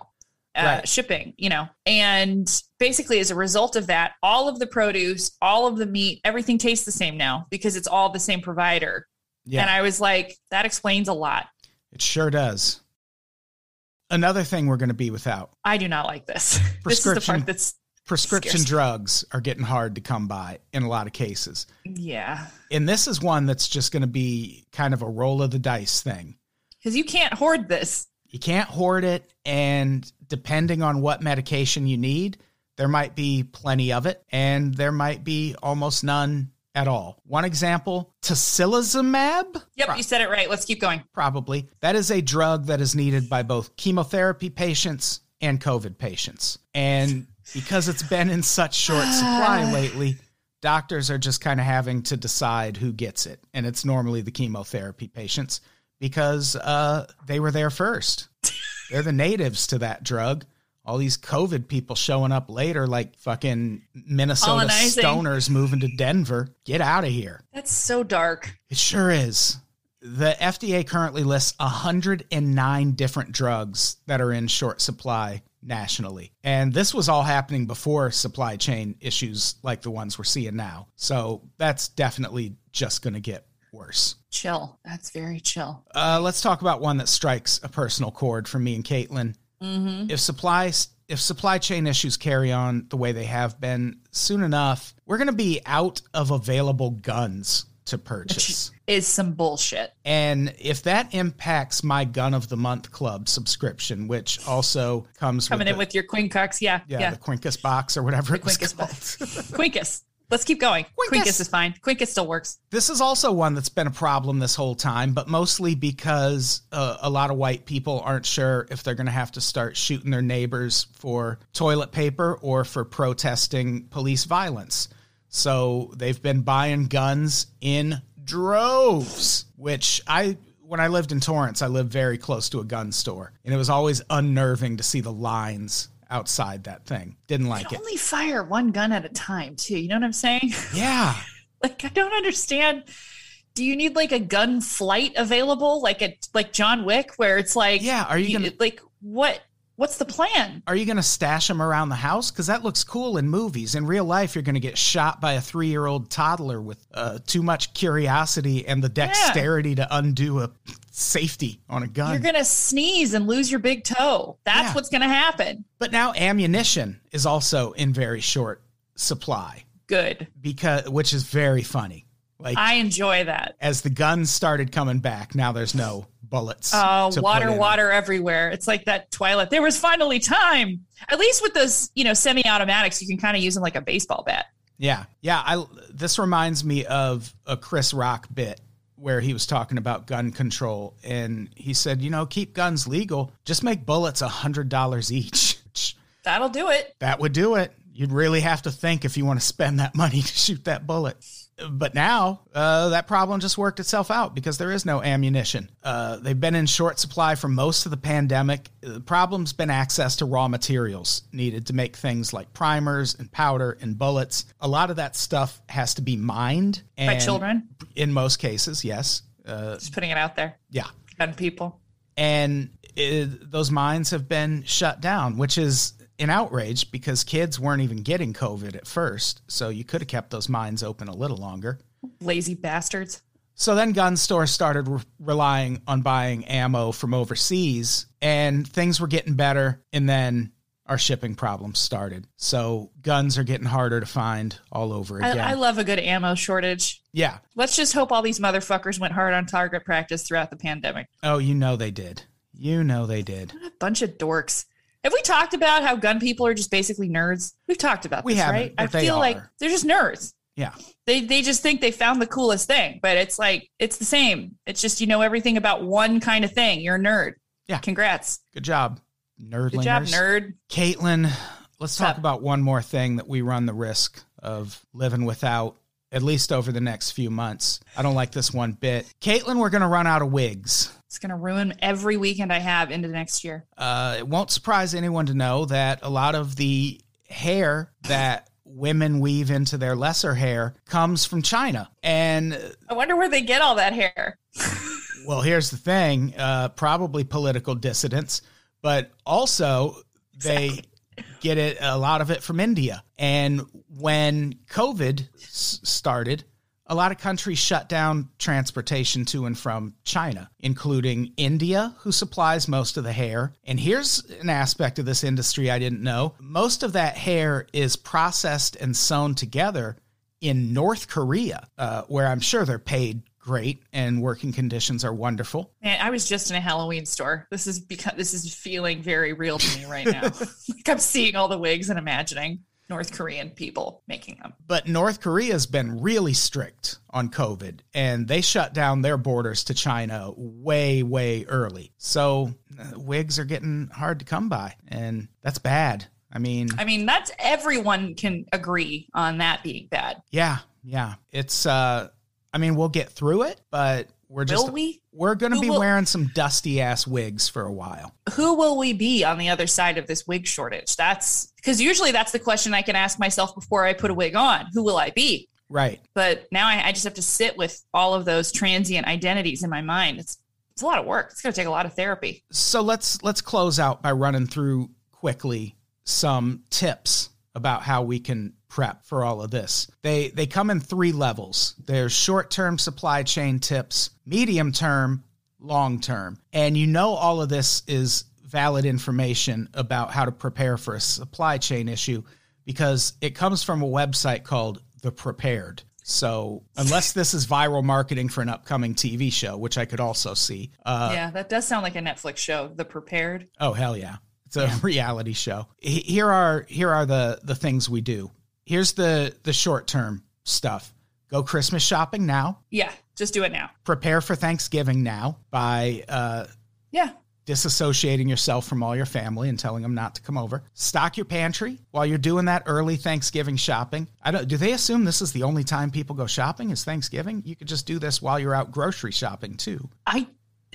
Uh, Right. shipping, you know, and basically as a result of that, all of the produce, all of the meat, everything tastes the same now because it's all the same provider. Yeah. And I was like, that explains a lot. It sure does. Another thing we're going to be without I do not like this. This is the part that's prescription Scarce. drugs are getting hard to come by in a lot of cases. yeah, And this is one that's just going to be kind of a roll of the dice thing. because you can't hoard this. You can't hoard it. And depending on what medication you need, there might be plenty of it and there might be almost none at all. One example tocilizumab. Yep, you said it right. Let's keep going. Probably. That is a drug that is needed by both chemotherapy patients and COVID patients. And because it's been in such short supply lately, doctors are just kind of having to decide who gets it. And it's normally the chemotherapy patients because uh, they were there first. They're the natives to that drug. All these COVID people showing up later, like fucking Minnesota Colonizing. stoners moving to Denver. Get out of here. That's so dark. It sure is. The FDA currently lists 109 different drugs that are in short supply nationally. And this was all happening before supply chain issues like the ones we're seeing now. So that's definitely just going to get worse. Chill. That's very chill. Uh, let's talk about one that strikes a personal chord for me and Caitlin. Mm-hmm. If supply if supply chain issues carry on the way they have been, soon enough, we're going to be out of available guns to purchase. Is some bullshit. And if that impacts my Gun of the Month Club subscription, which also comes Coming with in the, with your Quincox. Yeah. yeah, Yeah. the Quincus box or whatever it was Quincus called. box. Quinkus. Let's keep going. Quinkus. Quinkus is fine. Quinkus still works. this is also one that's been a problem this whole time, but mostly because uh, a lot of white people aren't sure if they're going to have to start shooting their neighbors for toilet paper or for protesting police violence. So they've been buying guns in droves, which I when I lived in Torrance, I lived very close to a gun store, and it was always unnerving to see the lines outside that thing. Didn't like it. Only fire one gun at a time, too. You know what I'm saying? Yeah. like, I don't understand. Do you need like a gun flight available, like a like John Wick, where it's like, Yeah, are you gonna- like what? What's the plan? Are you going to stash them around the house? Because that looks cool in movies. In real life, you're going to get shot by a three year old toddler with uh, too much curiosity and the dexterity to undo a safety on a gun. You're gonna sneeze and lose your big toe. That's Yeah. what's gonna happen. but now ammunition is also in very short supply, Good. because which is very funny. Like I enjoy that. as the guns started coming back, now there's no bullets. Oh, to water, water everywhere. It's like that Twilight. There was finally time. At least with those, you know, semi-automatics, you can kind of use them like a baseball bat. Yeah, yeah. I this reminds me of a Chris Rock bit where he was talking about gun control, and he said, you know, keep guns legal, just make bullets a hundred dollars each. That'll do it. That would do it. You'd really have to think if you want to spend that money to shoot that bullet. But now uh, that problem just worked itself out because there is no ammunition. Uh, they've been in short supply for most of the pandemic. The problem's been access to raw materials needed to make things like primers and powder and bullets. A lot of that stuff has to be mined and By children. In most cases, yes. Uh, Just putting it out there. yeah And people. and it, those mines have been shut down, which is an outrage because kids weren't even getting COVID at first. So you could have kept those mines open a little longer. Lazy bastards. So then gun stores started re- relying on buying ammo from overseas, and things were getting better. And then our shipping problems started. So guns are getting harder to find all over again. I, I love a good ammo shortage. yeah. Let's just hope all these motherfuckers went hard on target practice throughout the pandemic. Oh, you know they did. You know they did. What a bunch of dorks. Have we talked about how gun people are just basically nerds? We've talked about We this, right? I feel like they're just nerds. Yeah. They they just think they found the coolest thing, but it's like it's the same. It's just you know everything about one kind of thing. You're a nerd. Yeah. Congrats. Good job, nerd. Good job, nerd. Caitlin, let's talk up? about one more thing that we run the risk of living without, at least over the next few months. I don't like this one bit. Caitlin, we're going to run out of wigs. It's gonna ruin every weekend I have into the next year. Uh, it won't surprise anyone to know that a lot of the hair that women weave into their lesser hair comes from China. And I wonder where they get all that hair. Well, here's the thing uh, probably political dissidents, but also they get it a lot of it from India. And when COVID s- started, a lot of countries shut down transportation to and from China, including India, who supplies most of the hair. And here's an aspect of this industry I didn't know most of that hair is processed and sewn together in North Korea, uh, where I'm sure they're paid great and working conditions are wonderful. Man, I was just in a Halloween store. This is because this is feeling very real to me right now. like I'm seeing all the wigs and imagining North Korean people making them. But North Korea's been really strict on COVID and they shut down their borders to China way, way early. So uh, wigs are getting hard to come by, and that's bad. I mean, I mean, that's everyone can agree on that being bad. yeah, yeah. It's, uh, I mean, we'll get through it, but we're just, Will we? we're going to be will- wearing some dusty ass wigs for a while. Who will we be on the other side of this wig shortage? That's because usually that's the question I can ask myself before I put a wig on. Who will I be? Right. But now I, I just have to sit with all of those transient identities in my mind. It's it's a lot of work. It's going to take a lot of therapy. so let's let's close out by running through quickly some tips about how we can prep for all of this. They they come in three levels. There's short-term supply chain tips, medium-term, long-term. And you know all of this is valid information about how to prepare for a supply chain issue because it comes from a website called The Prepared. So, unless this is viral marketing for an upcoming TV show, which I could also see, uh, yeah, that does sound like a Netflix show. The Prepared. Oh hell yeah. It's a reality show. Here are here are the the things we do. Here's the the short-term stuff. Go Christmas shopping now. Yeah, just do it now. Prepare for Thanksgiving now by uh Yeah, disassociating yourself from all your family and telling them not to come over. Stock your pantry while you're doing that early Thanksgiving shopping. I don't do they assume this is the only time people go shopping is Thanksgiving? You could just do this while you're out grocery shopping too. I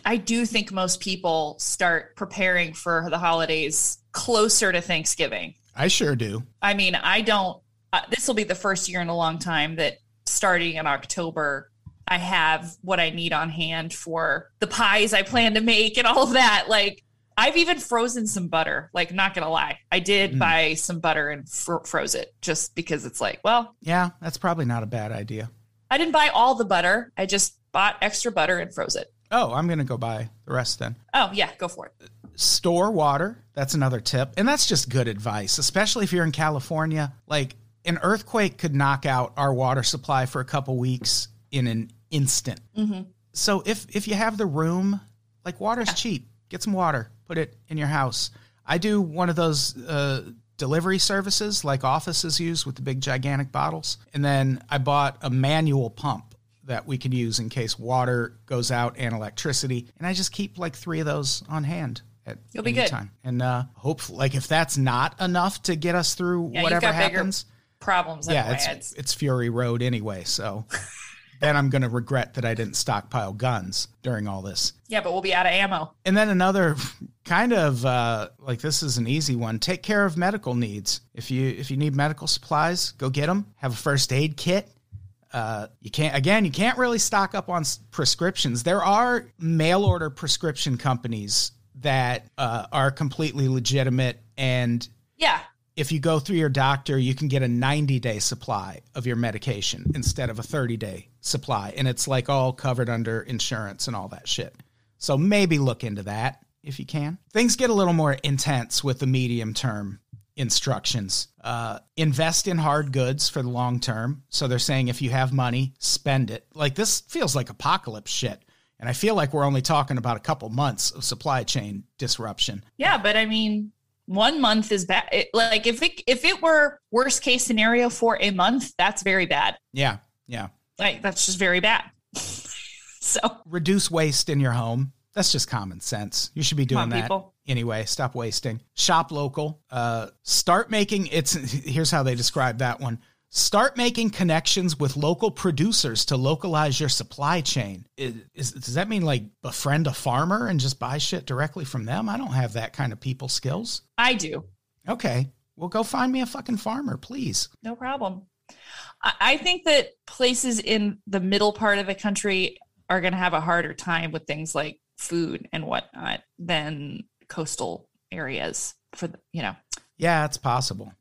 I do think most people start preparing for the holidays closer to Thanksgiving. I sure do. I mean, I don't. Uh, this will be the first year in a long time that starting in October, I have what I need on hand for the pies I plan to make and all of that. Like, I've even frozen some butter. Like, not gonna lie, I did Mm. buy some butter and fr- froze it just because it's like, well, Yeah, that's probably not a bad idea. I didn't buy all the butter. I just bought extra butter and froze it. Oh, I'm going to go buy the rest then. Oh yeah, go for it. store water. That's another tip. And that's just good advice, especially if you're in California. Like an earthquake could knock out our water supply for a couple weeks in an instant. Mm-hmm. So if if you have the room, like water's cheap. Get some water, put it in your house. I do one of those uh, delivery services like offices use with the big gigantic bottles. And then I bought a manual pump that we can use in case water goes out and electricity. And I just keep like three of those on hand at You'll be good. time. And uh, hope like if that's not enough to get us through Yeah, whatever happens, Problems. yeah, it's, It's- it's Fury Road anyway. So then I'm going to regret that I didn't stockpile guns during all this. yeah, but we'll be out of ammo. And then another kind of uh, like this is an easy one. Take care of medical needs. If you if you need medical supplies, go get them. Have a first aid kit. Uh, you can't again. You can't really stock up on prescriptions. There are mail order prescription companies that uh, are completely legitimate and Yeah, if you go through your doctor, you can get a 90 day supply of your medication instead of a 30 day supply. And it's like all covered under insurance and all that shit. So maybe look into that if you can. Things get a little more intense with the medium term instructions. Uh, invest in hard goods for the long term. So they're saying if you have money, spend it. Like this feels like apocalypse shit. And I feel like we're only talking about a couple months of supply chain disruption. Yeah, but I mean, one month is bad. It, like if it if it were worst case scenario for a month, that's very bad. Yeah, yeah. Like that's just very bad. so reduce waste in your home. That's just common sense. You should be doing on, that people. anyway. Stop wasting. Shop local. Uh, start making. It's here's how they describe that one. Start making connections with local producers to localize your supply chain. Is, is, does that mean like befriend a farmer and just buy shit directly from them? I don't have that kind of people skills. I do. Okay. Well, go find me a fucking farmer, please. No problem. I, I think that places in the middle part of the country are going to have a harder time with things like food and whatnot than coastal areas for the, you know Yeah, it's possible.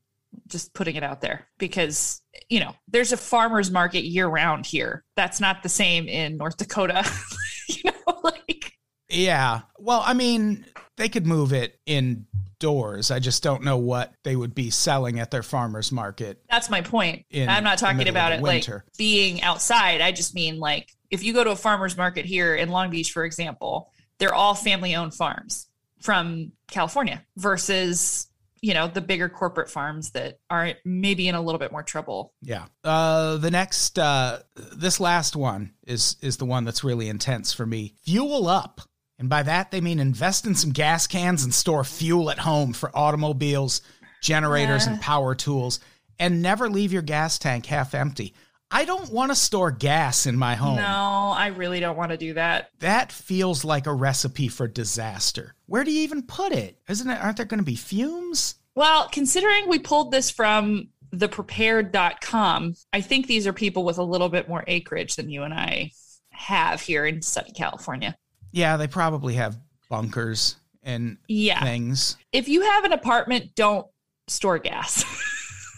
just putting it out there because you know there's a farmers market year round here that's not the same in north dakota you know like Yeah. Well, I mean, they could move it indoors. I just don't know what they would be selling at their farmers market. that's my point In i'm not talking about it the like being outside i just mean like if you go to a farmers market here in long beach for example they're all family owned farms from california versus you know the bigger corporate farms that are maybe in a little bit more trouble Yeah. Uh, the next, uh, this last one is is the one that's really intense for me. Fuel up, and by that they mean invest in some gas cans and store fuel at home for automobiles, generators, and power tools, and never leave your gas tank half empty. I don't want to store gas in my home. no i really don't want to do that That feels like a recipe for disaster. Where do you even put it? Isn't it? Aren't there going to be fumes? Well, considering we pulled this from theprepared.com, I think these are people with a little bit more acreage than you and I have here in Southern California. Yeah, they probably have bunkers and Yeah. things. If you have an apartment, don't store gas.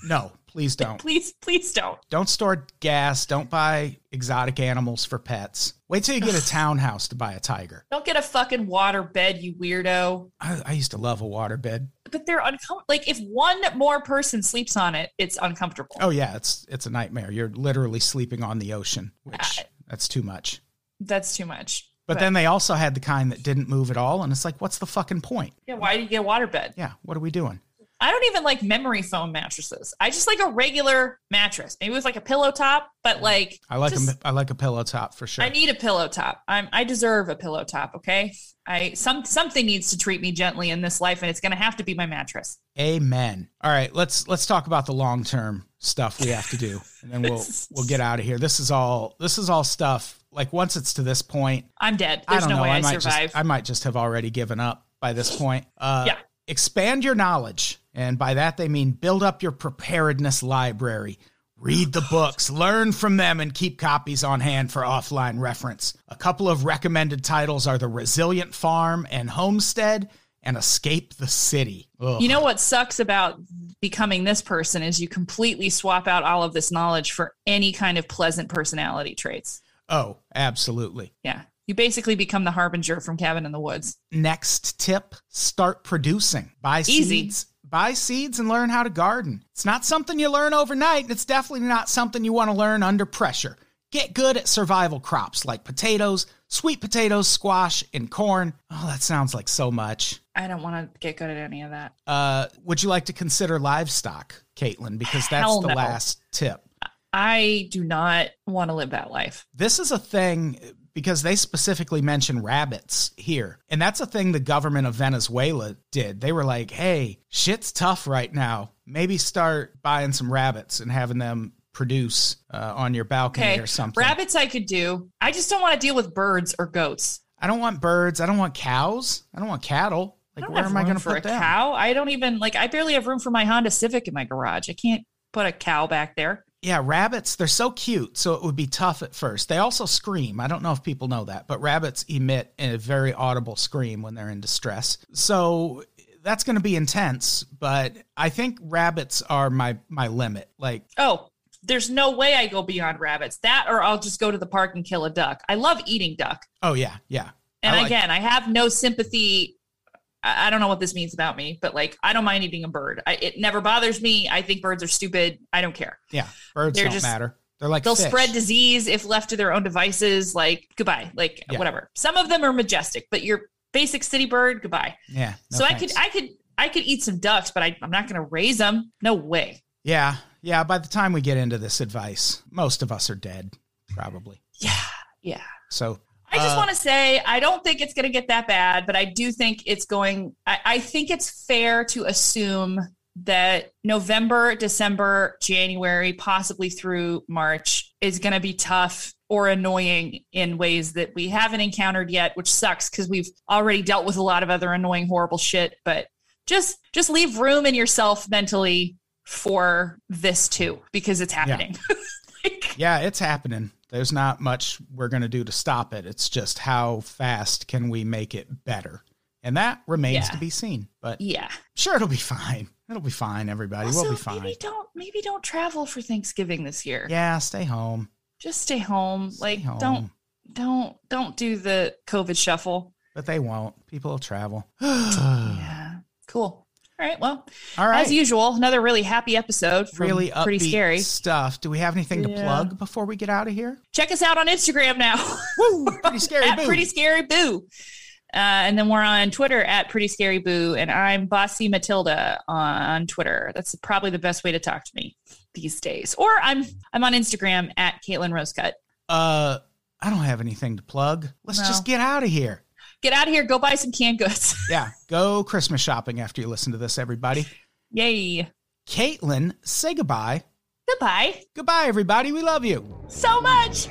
No, please don't. please, please don't. Don't store gas. Don't buy exotic animals for pets. Wait till you get a townhouse to buy a tiger. Don't get a fucking water bed, you weirdo. I, I used to love a waterbed. But they're uncomfortable. Like if one more person sleeps on it, it's uncomfortable. Oh yeah, it's it's a nightmare. You're literally sleeping on the ocean, which Uh, that's too much. That's too much. But then they also had the kind that didn't move at all, and it's like, what's the fucking point? yeah, why do you get a water bed? Yeah, what are we doing? I don't even like memory foam mattresses. I just like a regular mattress, maybe with like a pillow top, but like I like just- a I like a pillow top for sure. I need a pillow top. I'm I deserve a pillow top. Okay, I some something needs to treat me gently in this life, and it's gonna have to be my mattress. Amen. All right, let's let's talk about the long term stuff we have to do, and then we'll we'll get out of here. This is all this is all stuff. Like once it's to this point, I'm dead. I don't no know. way I I, might survive. just I might just have already given up by this point. Uh, Yeah. Expand your knowledge, and by that they mean build up your preparedness library. Read the books, learn from them, and keep copies on hand for offline reference. A couple of recommended titles are The Resilient Farm and Homestead, and Escape the City. Ugh. you know what sucks about becoming this person is you completely swap out all of this knowledge for any kind of pleasant personality traits. Oh, absolutely. Yeah. You basically become the harbinger from Cabin in the Woods. Next tip start producing. Buy Easy. seeds. Buy seeds and learn how to garden. It's not something you learn overnight. and It's definitely not something you want to learn under pressure. Get good at survival crops like potatoes, sweet potatoes, squash, and corn. Oh, that sounds like so much. I don't want to get good at any of that. Uh, would you like to consider livestock, Caitlin? Because that's Hell the no. last tip. I do not want to live that life. This is a thing because they specifically mention rabbits here. And that's a thing the government of Venezuela did. They were like, hey, shit's tough right now. Maybe start buying some rabbits and having them produce uh, on your balcony Okay. or something. Rabbits I could do. I just don't want to deal with birds or goats. I don't want birds. I don't want cows. I don't want cattle. Like, where am I going to put a cow. I don't even like. I barely have room for my Honda Civic in my garage. I can't put a cow back there. Yeah, rabbits, they're so cute, so it would be tough at first. They also scream. I don't know if people know that, but rabbits emit a very audible scream when they're in distress. So that's going to be intense, but I think rabbits are my my limit. Like, Oh, there's no way I go beyond rabbits. That or I'll just go to the park and kill a duck. I love eating duck. oh yeah, yeah. And I like- again, I have no sympathy. I I don't know what this means about me, but like, I don't mind eating a bird. I, it never bothers me. I think birds are stupid. I don't care. Yeah, birds They're don't just- matter. They're like They'll fish. spread disease if left to their own devices. Like, goodbye. Like, Yeah. whatever. Some of them are majestic, but your basic city bird, goodbye. Yeah. no so I could, I could, I could eat some ducks, but I, I'm not going to raise them. No way. Yeah, yeah. By the time we get into this advice, most of us are dead, probably. Yeah, yeah. So I just Uh, want to say I don't think it's going to get that bad, but I do think it's going. I, I think it's fair to assume that November, December, January, possibly through March is going to be tough or annoying in ways that we haven't encountered yet, which sucks because we've already dealt with a lot of other annoying, horrible shit. But just just leave room in yourself mentally for this too, because it's happening. Like, yeah, it's happening. There's not much we're going to do to stop it. It's just how fast can we make it better, and that remains Yeah. to be seen. But yeah. sure, it'll be fine. It'll be fine. Everybody, Also, we'll be fine. maybe don't maybe don't travel for Thanksgiving this year. Yeah, stay home. Just stay home. Stay like home. don't don't don't do the COVID shuffle. But they won't. People will travel. Yeah. Cool. All right. Well, All right. as usual, another really happy episode. From really pretty scary. stuff. Do we have anything to Yeah. plug before we get out of here? Check us out on Instagram now. Woo! Pretty scary. at boo. Pretty Scary Boo. Uh, and then we're on Twitter at Pretty Scary Boo, and I'm Bossy Matilda on Twitter. That's probably the best way to talk to me these days. Or I'm I'm on Instagram at Caitlin Rosecut. Uh, I don't have anything to plug. Let's No. just get out of here. Get out of here. Go buy some canned goods. Yeah, go Christmas shopping after you listen to this, everybody. Yay. Caitlin, say goodbye. Goodbye. Goodbye, everybody. We love you. So much.